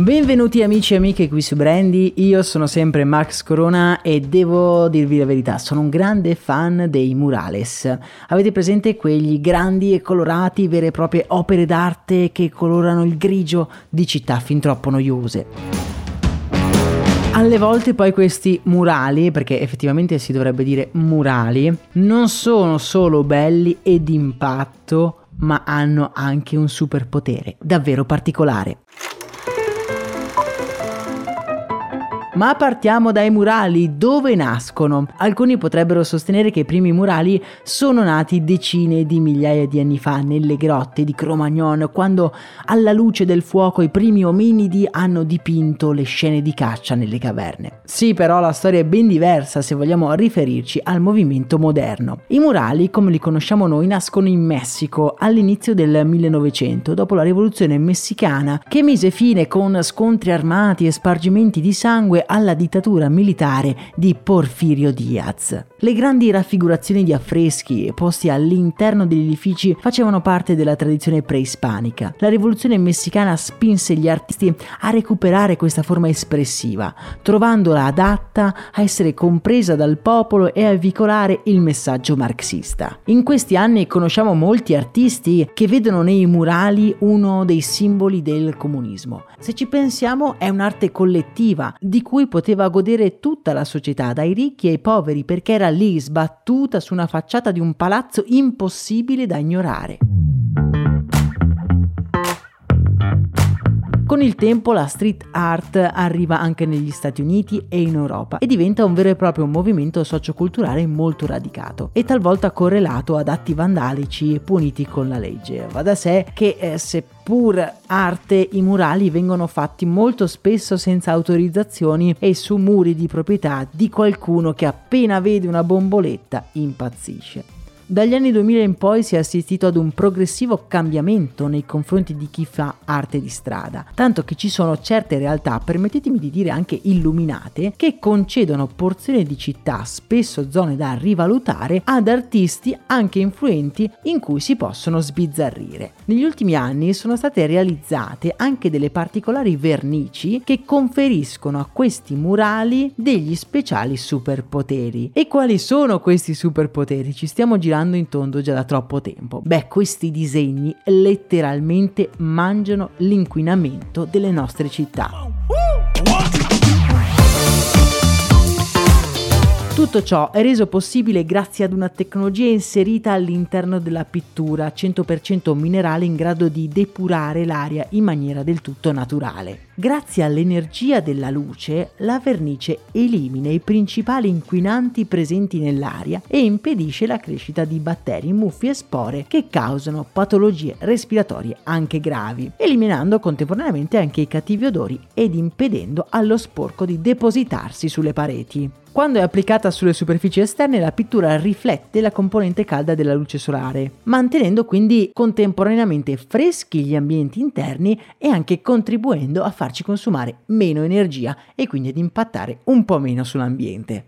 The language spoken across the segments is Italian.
Benvenuti amici e amiche qui su Brandy, io sono sempre Max Corona e devo dirvi la verità, sono un grande fan dei murales. Avete presente quegli grandi e colorati, vere e proprie opere d'arte che colorano il grigio di città fin troppo noiose? Alle volte poi questi murali, perché effettivamente si dovrebbe dire murali, non sono solo belli e d'impatto, ma hanno anche un superpotere davvero particolare. Ma partiamo dai murali, dove nascono? Alcuni potrebbero sostenere che i primi murali sono nati decine di migliaia di anni fa nelle grotte di Cro-Magnon, quando alla luce del fuoco i primi ominidi hanno dipinto le scene di caccia nelle caverne. Sì, però la storia è ben diversa se vogliamo riferirci al movimento moderno. I murali, come li conosciamo noi, nascono in Messico all'inizio del 1900, dopo la rivoluzione messicana, che mise fine con scontri armati e spargimenti di sangue alla dittatura militare di Porfirio Diaz. Le grandi raffigurazioni di affreschi posti all'interno degli edifici facevano parte della tradizione preispanica. La rivoluzione messicana spinse gli artisti a recuperare questa forma espressiva, trovandola adatta a essere compresa dal popolo e a veicolare il messaggio marxista. In questi anni conosciamo molti artisti che vedono nei murali uno dei simboli del comunismo. Se ci pensiamo è un'arte collettiva di cui poteva godere tutta la società, dai ricchi ai poveri, perché era lì sbattuta su una facciata di un palazzo impossibile da ignorare. Con il tempo la street art arriva anche negli Stati Uniti e in Europa e diventa un vero e proprio movimento socioculturale molto radicato e talvolta correlato ad atti vandalici puniti con la legge. Va da sé che eh, seppur arte i murali vengono fatti molto spesso senza autorizzazioni e su muri di proprietà di qualcuno che appena vede una bomboletta impazzisce. Dagli anni 2000 in poi si è assistito ad un progressivo cambiamento nei confronti di chi fa arte di strada, tanto che ci sono certe realtà, permettetemi di dire anche illuminate, che concedono porzioni di città, spesso zone da rivalutare, ad artisti anche influenti in cui si possono sbizzarrire. Negli ultimi anni sono state realizzate anche delle particolari vernici che conferiscono a questi murali degli speciali superpoteri. E quali sono questi superpoteri? Ci stiamo girando girando in tondo già da troppo tempo. Beh, questi disegni letteralmente mangiano l'inquinamento delle nostre città. Tutto ciò è reso possibile grazie ad una tecnologia inserita all'interno della pittura 100% minerale in grado di depurare l'aria in maniera del tutto naturale. Grazie all'energia della luce, la vernice elimina i principali inquinanti presenti nell'aria e impedisce la crescita di batteri, muffi e spore che causano patologie respiratorie anche gravi, eliminando contemporaneamente anche i cattivi odori ed impedendo allo sporco di depositarsi sulle pareti. Quando è applicata sulle superfici esterne la pittura riflette la componente calda della luce solare, mantenendo quindi contemporaneamente freschi gli ambienti interni e anche contribuendo a farci consumare meno energia e quindi ad impattare un po' meno sull'ambiente.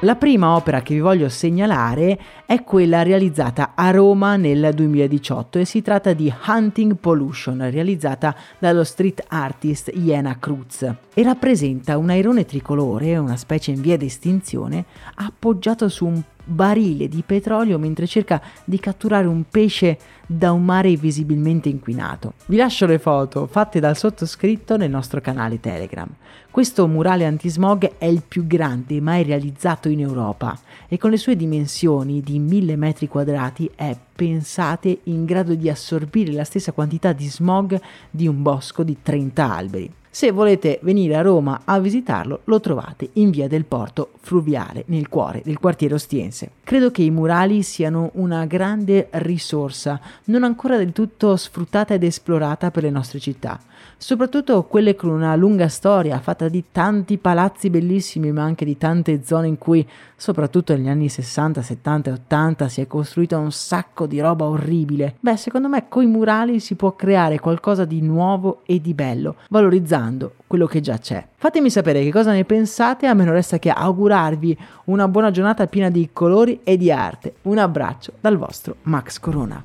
La prima opera che vi voglio segnalare è quella realizzata a Roma nel 2018 e si tratta di Hunting Pollution, realizzata dallo street artist Iena Cruz e rappresenta un airone tricolore, una specie in via di estinzione, appoggiato su un barile di petrolio mentre cerca di catturare un pesce da un mare visibilmente inquinato. Vi lascio le foto fatte dal sottoscritto nel nostro canale Telegram. Questo murale antismog è il più grande mai realizzato in Europa e con le sue dimensioni di 1000 metri quadrati è, pensate, in grado di assorbire la stessa quantità di smog di un bosco di 30 alberi. Se volete venire a Roma a visitarlo, lo trovate in via del Porto Fluviale, nel cuore del quartiere ostiense. Credo che i murali siano una grande risorsa, non ancora del tutto sfruttata ed esplorata per le nostre città, soprattutto quelle con una lunga storia fatta di tanti palazzi bellissimi, ma anche di tante zone in cui, soprattutto negli anni 60, 70 e 80, si è costruita un sacco di roba orribile. Beh, secondo me coi murali si può creare qualcosa di nuovo e di bello, valorizzando quello che già c'è. Fatemi sapere che cosa ne pensate, a me non resta che augurarvi una buona giornata piena di colori e di arte. Un abbraccio dal vostro Max Corona.